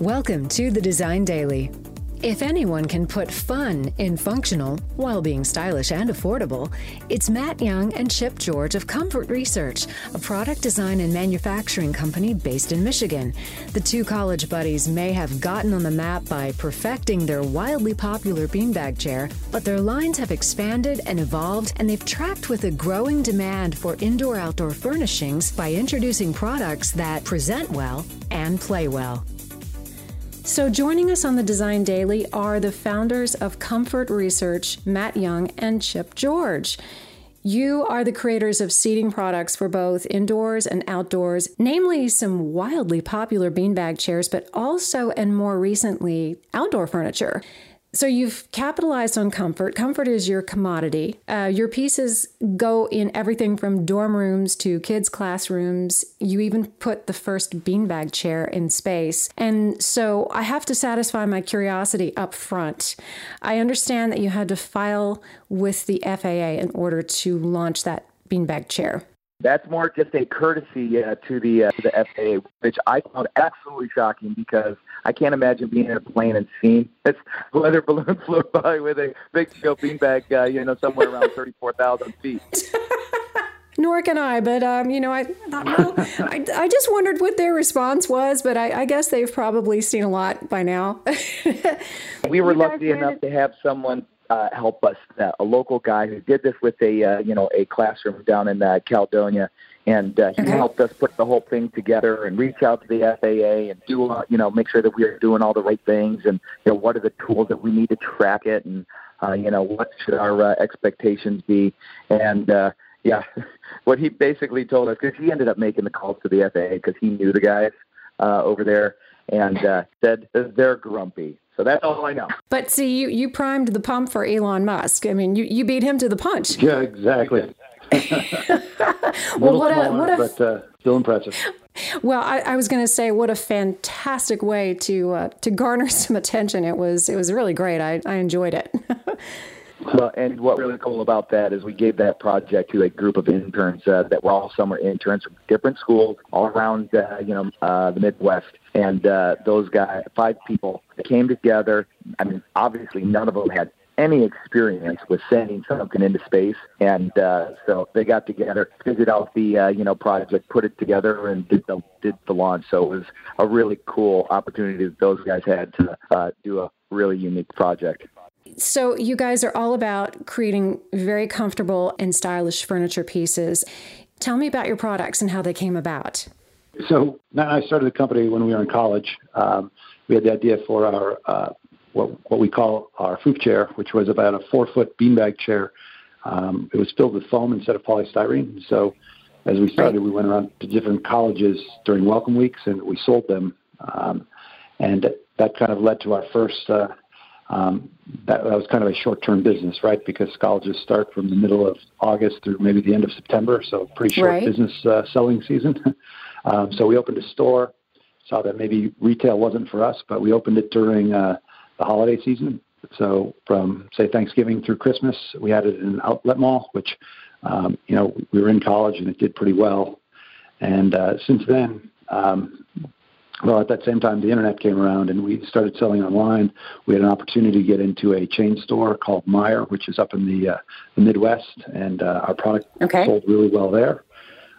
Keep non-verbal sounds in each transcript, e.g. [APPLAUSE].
Welcome to the Design Daily. If anyone can put fun in functional while being stylish and affordable, it's Matt Jung and Chip George of Comfort Research, a product design and manufacturing company based in Michigan. The two college buddies may have gotten on the map by perfecting their wildly popular beanbag chair, but their lines have expanded and evolved, and they've tracked with a growing demand for indoor outdoor furnishings by introducing products that present well and play well. So, joining us on the Design Daily are the founders of Comfort Research, Matt Jung and Chip George. You are the creators of seating products for both indoors and outdoors, namely some wildly popular beanbag chairs, but also and more recently, outdoor furniture. So you've capitalized on comfort. Comfort is your commodity. Uh, your pieces go in everything from dorm rooms to kids' classrooms. You even put the first beanbag chair in space. And so I have to satisfy my curiosity up front. I understand that you had to file with the FAA in order to launch that beanbag chair. That's more just a courtesy uh, to the uh, to the FAA, which I found absolutely shocking because I can't imagine being in a plane and seeing this [LAUGHS] weather balloon float by with a big steel beanbag, uh, you know, somewhere around thirty four thousand feet. [LAUGHS] Nor can I, but um, you know, I thought, [LAUGHS] well, I, I just wondered what their response was, but I, I guess they've probably seen a lot by now. we were lucky enough to have someone uh, help us. Uh, a local guy who did this with a uh, you know a classroom down in uh, Caledonia, and uh, he okay. helped us put the whole thing together and reach out to the FAA and do uh, you know make sure that we are doing all the right things and you know what are the tools that we need to track it and uh, you know what should our uh, expectations be and. Uh, yeah, [LAUGHS] what he basically told us because he ended up making the calls to the FAA because he knew the guys uh, over there and uh, said they're grumpy. So that's all I know. But see, you, you primed the pump for Elon Musk. I mean, you, you beat him to the punch. Yeah, exactly. [LAUGHS] [LAUGHS] well, what a, what a, but uh, still impressive. Well, I, I was going to say, what a fantastic way to uh, to garner [LAUGHS] some attention. It was it was really great. I, I enjoyed it. Well, and what really cool about that is we gave that project to a group of interns uh, that were all summer interns from different schools all around, uh, you know, uh, the Midwest. And uh, those guys, five people, came together. I mean, obviously, none of them had any experience with sending something into space, and uh, so they got together, figured out the uh, you know project, put it together, and did the did the launch. So it was a really cool opportunity that those guys had to uh, do a really unique project. So, you guys are all about creating very comfortable and stylish furniture pieces. Tell me about your products and how they came about. So, Matt and I started the company when we were in college. Um, we had the idea for our uh, what, what we call our FOOF chair, which was about a four foot beanbag chair. Um, it was filled with foam instead of polystyrene. So, as we started, we went around to different colleges during welcome weeks and we sold them. Um, and that kind of led to our first uh, um, that, that was kind of a short-term business, right? Because colleges start from the middle of August through maybe the end of September, so pretty short right. business uh, selling season. [LAUGHS] um, so we opened a store, saw that maybe retail wasn't for us, but we opened it during uh, the holiday season. So from say Thanksgiving through Christmas, we had it in an outlet mall, which um, you know we were in college and it did pretty well. And uh, since then, um, well, at that same time, the internet came around and we started selling online. We had an opportunity to get into a chain store called Meijer, which is up in the, uh, the Midwest, and uh, our product okay. sold really well there.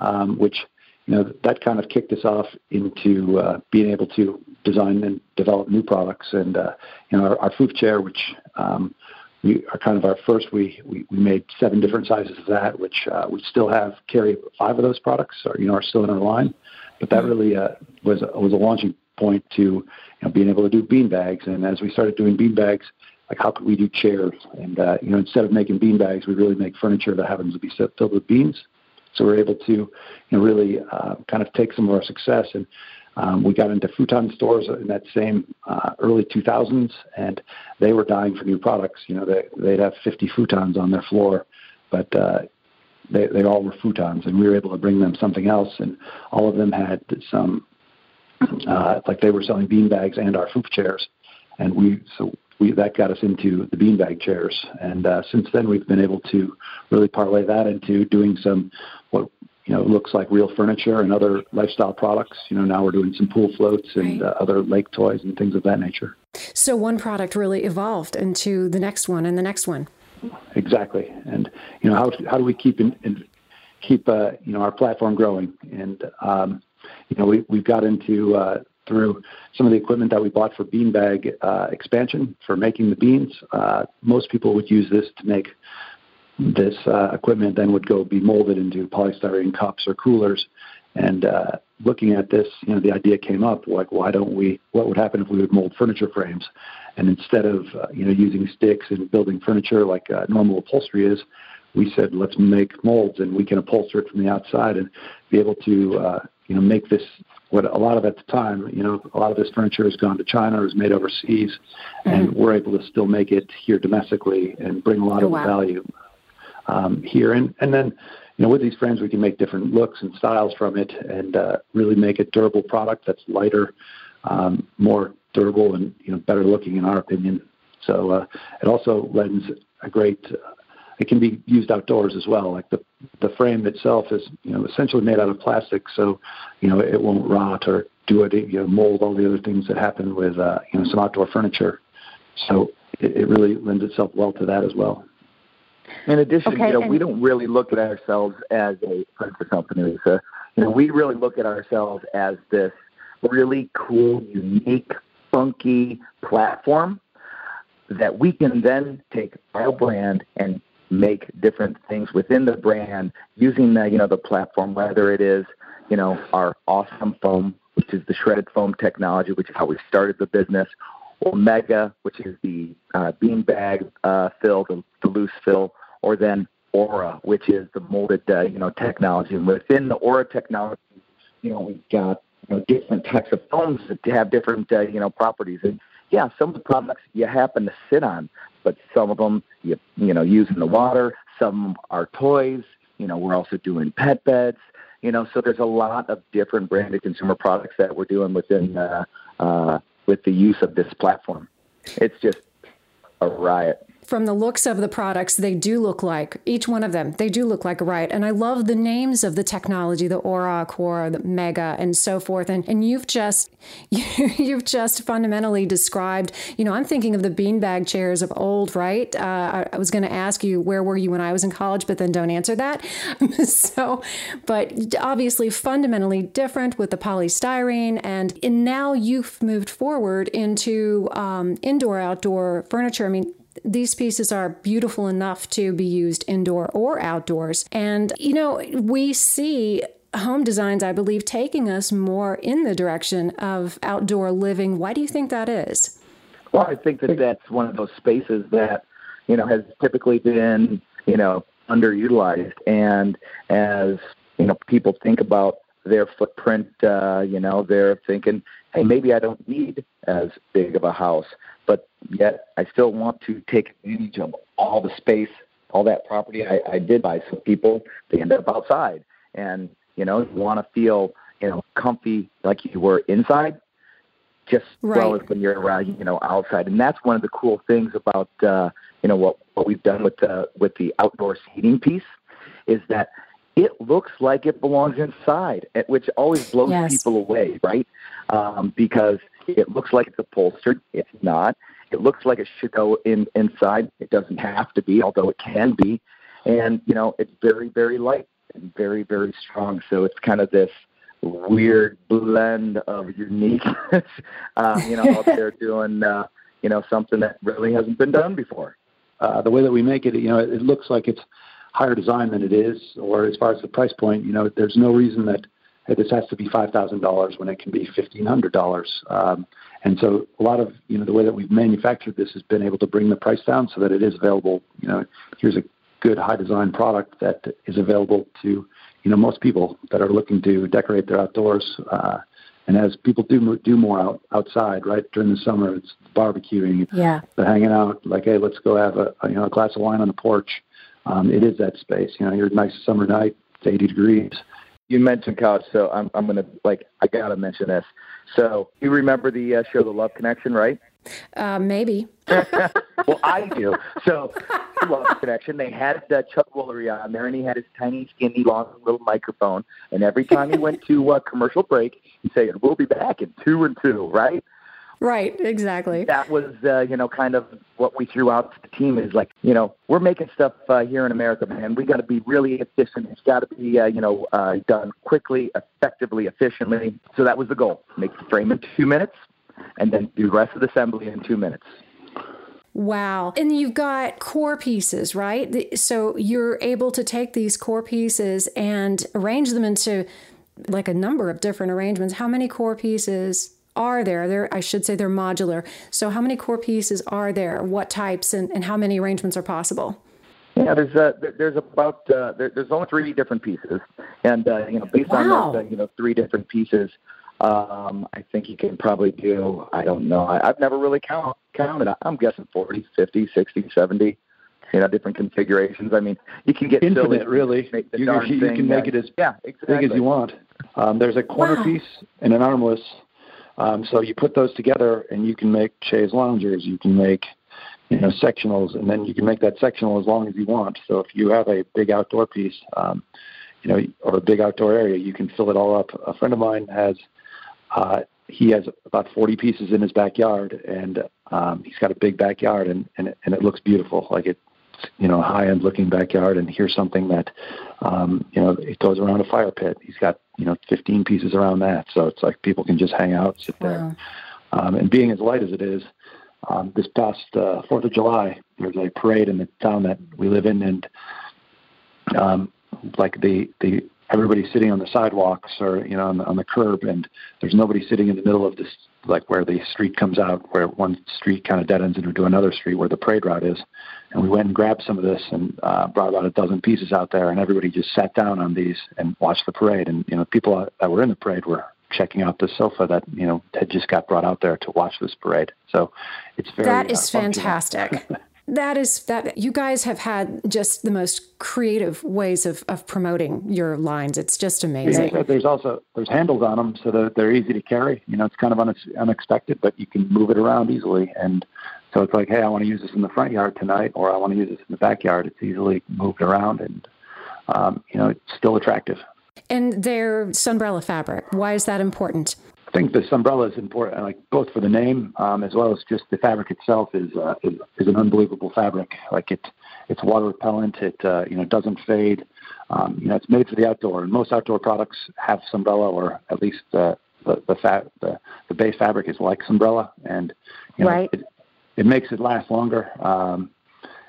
Um, which you know that kind of kicked us off into uh, being able to design and develop new products. And uh, you know, our, our FOOF chair, which um, we are kind of our first. We, we, we made seven different sizes of that, which uh, we still have carry five of those products, or you know, are still in our line. But that really uh, was was a launching point to you know, being able to do bean bags. And as we started doing bean bags, like how could we do chairs? And uh, you know, instead of making bean bags, we really make furniture that happens to be filled with beans. So we're able to you know, really uh, kind of take some of our success and um, we got into futon stores in that same uh, early 2000s, and they were dying for new products. You know, they, they'd have 50 futons on their floor, but uh, they, they all were futons, and we were able to bring them something else, and all of them had some, uh, like they were selling bean bags and our FOOF chairs, and we so we that got us into the beanbag chairs, and uh, since then we've been able to really parlay that into doing some what you know looks like real furniture and other lifestyle products. You know, now we're doing some pool floats and uh, other lake toys and things of that nature. So one product really evolved into the next one and the next one. Exactly, and you know how how do we keep in, in keep uh, you know our platform growing? And um, you know we we've got into uh, through some of the equipment that we bought for beanbag uh, expansion for making the beans. Uh, most people would use this to make this uh, equipment, then would go be molded into polystyrene cups or coolers. And uh, looking at this, you know, the idea came up like, why don't we? What would happen if we would mold furniture frames? And instead of uh, you know using sticks and building furniture like uh, normal upholstery is, we said let's make molds and we can upholster it from the outside and be able to uh, you know make this what a lot of at the time, you know, a lot of this furniture has gone to China or is made overseas, mm-hmm. and we're able to still make it here domestically and bring a lot oh, of wow. value um, here. And and then, you know, with these frames, we can make different looks and styles from it, and uh, really make a durable product that's lighter, um, more durable, and you know, better looking in our opinion. So uh, it also lends a great uh, it can be used outdoors as well. Like the the frame itself is you know essentially made out of plastic, so you know it won't rot or do it you know mold all the other things that happen with uh, you know some outdoor furniture. So it, it really lends itself well to that as well. In addition, okay, you know, we don't really look at ourselves as a furniture company. So, you know, we really look at ourselves as this really cool, unique, funky platform that we can then take our brand and make different things within the brand using the you know the platform, whether it is you know our awesome foam, which is the shredded foam technology, which is how we started the business, or Mega, which is the uh, beanbag uh, fill, the, the loose fill, or then Aura, which is the molded uh, you know technology. And within the Aura technology, you know we've got you know different types of foams that have different uh, you know properties. And yeah, some of the products you happen to sit on, but some of them you you know use in the water. Some are toys. You know, we're also doing pet beds. You know, so there's a lot of different branded consumer products that we're doing within uh, uh, with the use of this platform. It's just a riot from the looks of the products, they do look like each one of them. They do look like a riot, and I love the names of the technology, the Aura, Core, the Mega, and so forth. And and you've just [LAUGHS] you've just fundamentally described. You know, I'm thinking of the beanbag chairs of old, right? Uh, I, I was going to ask you where were you when I was in college, but then don't answer that. [LAUGHS] so, but obviously fundamentally different with the polystyrene, and and now you've moved forward into um, indoor outdoor furniture. I mean, these pieces are beautiful enough to be used indoor or outdoors. And, you know, we see home designs, I believe, taking us more in the direction of outdoor living. Why do you think that is? Well, I think that that's one of those spaces that, you know, has typically been, you know, underutilized. And as, you know, people think about their footprint, uh, you know, they're thinking, hey, maybe I don't need as big of a house but yet I still want to take advantage of all the space, all that property I, I did buy. So people they end up outside, and you know you want to feel you know comfy like you were inside, just right. well as when you're around you know outside. And that's one of the cool things about uh, you know what what we've done with the with the outdoor seating piece is that it looks like it belongs inside, which always blows yes. people away, right? Um, because it looks like it's upholstered. It's not. It looks like it should go in inside. It doesn't have to be, although it can be. And you know, it's very, very light and very, very strong. So it's kind of this weird blend of uniqueness. [LAUGHS] uh, you know, out there [LAUGHS] doing uh, you know something that really hasn't been done before. Uh, the way that we make it, you know, it looks like it's higher design than it is, or as far as the price point, you know, there's no reason that this has to be five thousand dollars when it can be fifteen hundred dollars. Um, and so a lot of you know the way that we've manufactured this has been able to bring the price down so that it is available. You know, here's a good high design product that is available to you know most people that are looking to decorate their outdoors. Uh, and as people do do more out, outside, right during the summer, it's barbecuing, yeah, the hanging out. Like, hey, let's go have a you know a glass of wine on the porch um, it is that space. You know, you're nice summer night, it's 80 degrees. You mentioned couch, so I'm I'm gonna like I gotta mention this. So you remember the uh, show The Love Connection, right? Uh, maybe. [LAUGHS] well, I do. So [LAUGHS] the love connection. They had uh, Chuck Woolery on there, and he had his tiny, skinny, long little microphone. And every time he went to uh, commercial break, he'd say, "We'll be back in two and two, right?" Right, exactly. That was, uh, you know, kind of what we threw out to the team is like, you know, we're making stuff uh, here in America, man. We got to be really efficient. It's got to be, uh, you know, uh, done quickly, effectively, efficiently. So that was the goal: make the frame in two minutes, and then do the rest of the assembly in two minutes. Wow. And you've got core pieces, right? So you're able to take these core pieces and arrange them into like a number of different arrangements. How many core pieces are there? There, I should say they're modular. So how many core pieces are there? What types and, and how many arrangements are possible? Yeah, there's uh, there's about uh, there, there's only three different pieces, and uh, you know based wow. on those, uh, you know three different pieces, um, I think you can probably do. I don't know. I, I've never really count, counted. I'm guessing 40, 50, 60, 70 you know, different configurations. I mean, you can get infinite, silly, really. Make the you, darn you thing, can make it as yeah, exactly. big as you want. Um, there's a corner wow. piece and an armless. Um, so you put those together, and you can make chaise loungers. You can make you know sectionals, and then you can make that sectional as long as you want. So if you have a big outdoor piece, um, you know, or a big outdoor area, you can fill it all up. A friend of mine has. Uh, he has about 40 pieces in his backyard, and um, he's got a big backyard, and, and it, and it looks beautiful. Like it, you know, high end looking backyard and here's something that, um, you know, it goes around a fire pit. He's got, you know, 15 pieces around that. So it's like people can just hang out, sit there. Wow. Um, and being as light as it is, um, this past uh, 4th of July, there's a parade in the town that we live in and, um, like the, the, everybody's sitting on the sidewalks or, you know, on the, on the curb and there's nobody sitting in the middle of this like where the street comes out, where one street kind of dead ends into another street where the parade route is. And we went and grabbed some of this and uh, brought about a dozen pieces out there, and everybody just sat down on these and watched the parade. And you know, people that were in the parade were checking out the sofa that you know had just got brought out there to watch this parade. So it's very that is uh, fantastic. [LAUGHS] that is that you guys have had just the most creative ways of, of promoting your lines it's just amazing yeah, there's also there's handles on them so that they're easy to carry you know it's kind of unexpected but you can move it around easily and so it's like hey i want to use this in the front yard tonight or i want to use this in the backyard it's easily moved around and um, you know it's still attractive and their sunbrella fabric why is that important I think Sunbrella is important, like both for the name um, as well as just the fabric itself is, uh, is is an unbelievable fabric. Like it, it's water repellent. It uh, you know doesn't fade. Um, you know it's made for the outdoor, and most outdoor products have sunbrella, or at least uh, the the, fa- the the base fabric is like sunbrella, and you know, right. it, it makes it last longer. Um,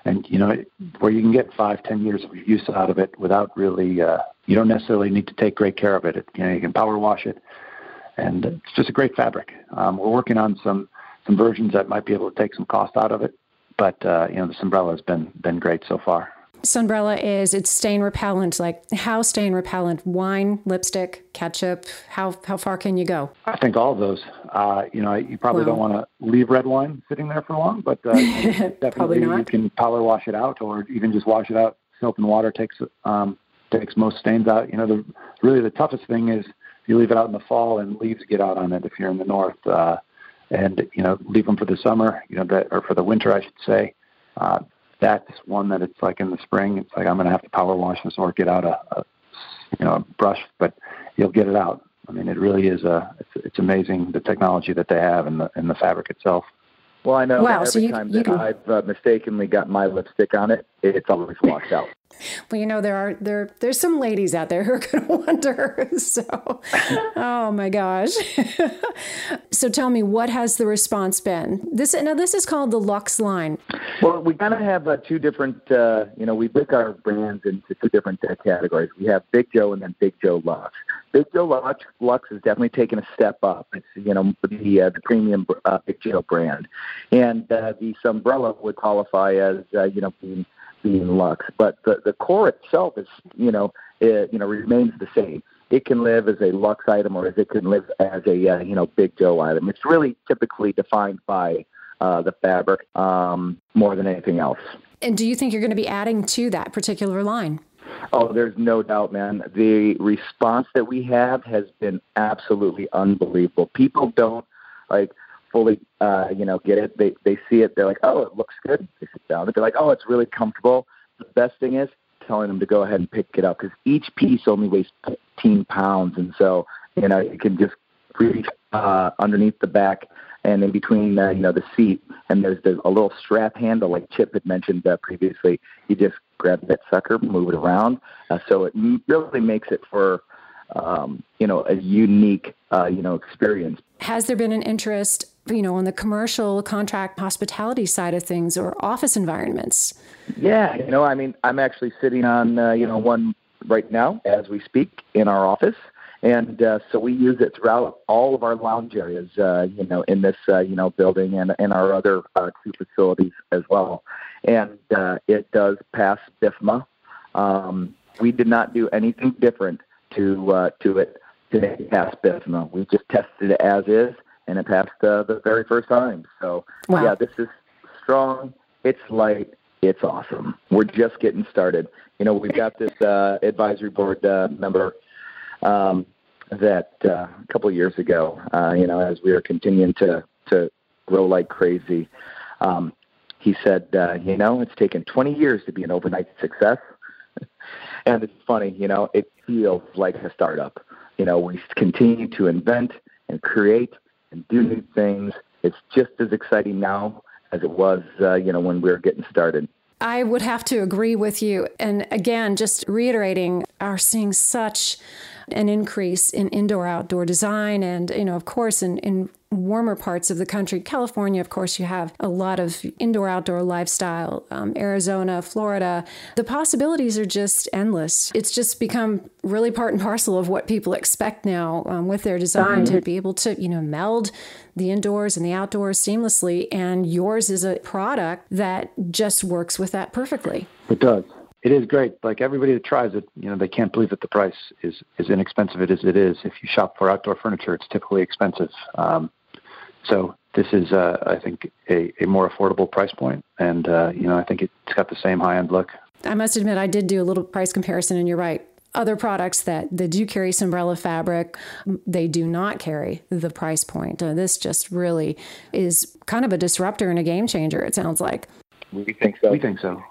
and you know where you can get five, ten years of use out of it without really. Uh, you don't necessarily need to take great care of it. it you know you can power wash it and it's just a great fabric. Um, we're working on some some versions that might be able to take some cost out of it, but uh, you know the Sunbrella has been been great so far. Sunbrella is it's stain repellent. Like how stain repellent? Wine, lipstick, ketchup. How how far can you go? I think all of those. Uh, you know, you probably don't want to leave red wine sitting there for long, but uh, [LAUGHS] definitely you can power wash it out, or even just wash it out. Soap and water takes um, takes most stains out. You know, the really the toughest thing is you leave it out in the fall and leaves get out on it if you're in the north. Uh, and you know, leave them for the summer, you know, that, or for the winter, I should say. Uh, that's one that it's like in the spring. It's like I'm going to have to power wash this or get out a, a you know a brush, but you'll get it out. I mean, it really is a. It's, it's amazing the technology that they have in the in the fabric itself. Well, I know wow, every so you, time you that can... I've uh, mistakenly got my lipstick on it, it's always washed out. Well, you know there are there there's some ladies out there who are going to wonder. So, oh my gosh. [LAUGHS] so tell me, what has the response been? This now this is called the Lux line. Well, we kind of have uh, two different. Uh, you know, we break our brands into two different uh, categories. We have Big Joe and then Big Joe Lux. Big Joe Lux, Lux has definitely taken a step up. It's you know the uh, the premium uh, Big Joe brand, and uh, the Sunbrella would qualify as uh, you know being being Lux. But the the core itself is you know it, you know remains the same. It can live as a Lux item or as it can live as a uh, you know Big Joe item. It's really typically defined by uh, the fabric um, more than anything else. And do you think you're going to be adding to that particular line? Oh, there's no doubt, man. The response that we have has been absolutely unbelievable. People don't like fully, uh, you know, get it. They they see it. They're like, oh, it looks good. They sit down. They're like, oh, it's really comfortable. The best thing is telling them to go ahead and pick it up because each piece only weighs 15 pounds, and so you know you can just reach uh, underneath the back and in between uh, you know the seat and there's, a little strap handle like chip had mentioned uh, previously you just grab that sucker move it around uh, so it really makes it for um, you know a unique uh, you know experience has there been an interest you know on the commercial contract hospitality side of things or office environments yeah you know i mean i'm actually sitting on uh, you know one right now as we speak in our office and uh, so we use it throughout all of our lounge areas, uh, you know, in this uh, you know building and in our other uh, two facilities as well. And uh, it does pass BIFMA. Um, we did not do anything different to uh, to it to pass BIFMA. We just tested it as is, and it passed uh, the very first time. So wow. yeah, this is strong. It's light. It's awesome. We're just getting started. You know, we've got this uh, advisory board uh, member um, that uh, a couple of years ago, uh, you know, as we were continuing to to grow like crazy, um, he said, uh, you know, it's taken 20 years to be an overnight success, [LAUGHS] and it's funny, you know, it feels like a startup. You know, we continue to invent and create and do new things. It's just as exciting now as it was, uh, you know, when we were getting started. I would have to agree with you. And again, just reiterating, are seeing such an increase in indoor outdoor design and you know of course in, in warmer parts of the country california of course you have a lot of indoor outdoor lifestyle um, arizona florida the possibilities are just endless it's just become really part and parcel of what people expect now um, with their design mm-hmm. to be able to you know meld the indoors and the outdoors seamlessly and yours is a product that just works with that perfectly it does it is great. Like everybody that tries it, you know, they can't believe that the price is as inexpensive as it is. If you shop for outdoor furniture, it's typically expensive. Um, so this is, uh, I think, a, a more affordable price point, and uh, you know, I think it's got the same high end look. I must admit, I did do a little price comparison, and you're right. Other products that, that do carry Sunbrella fabric, they do not carry the price point. Uh, this just really is kind of a disruptor and a game changer. It sounds like. We think so. We think so.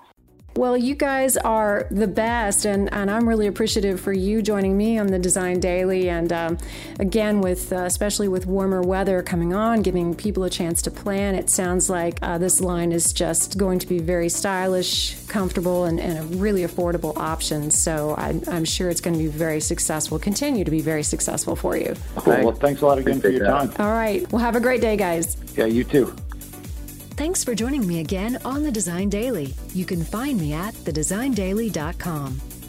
Well, you guys are the best, and, and I'm really appreciative for you joining me on the Design Daily. And um, again, with uh, especially with warmer weather coming on, giving people a chance to plan, it sounds like uh, this line is just going to be very stylish, comfortable, and, and a really affordable option. So I, I'm sure it's going to be very successful, continue to be very successful for you. Cool. Well, thanks a lot again for your time. All right. Well, have a great day, guys. Yeah, you too. Thanks for joining me again on the Design Daily. You can find me at thedesigndaily.com.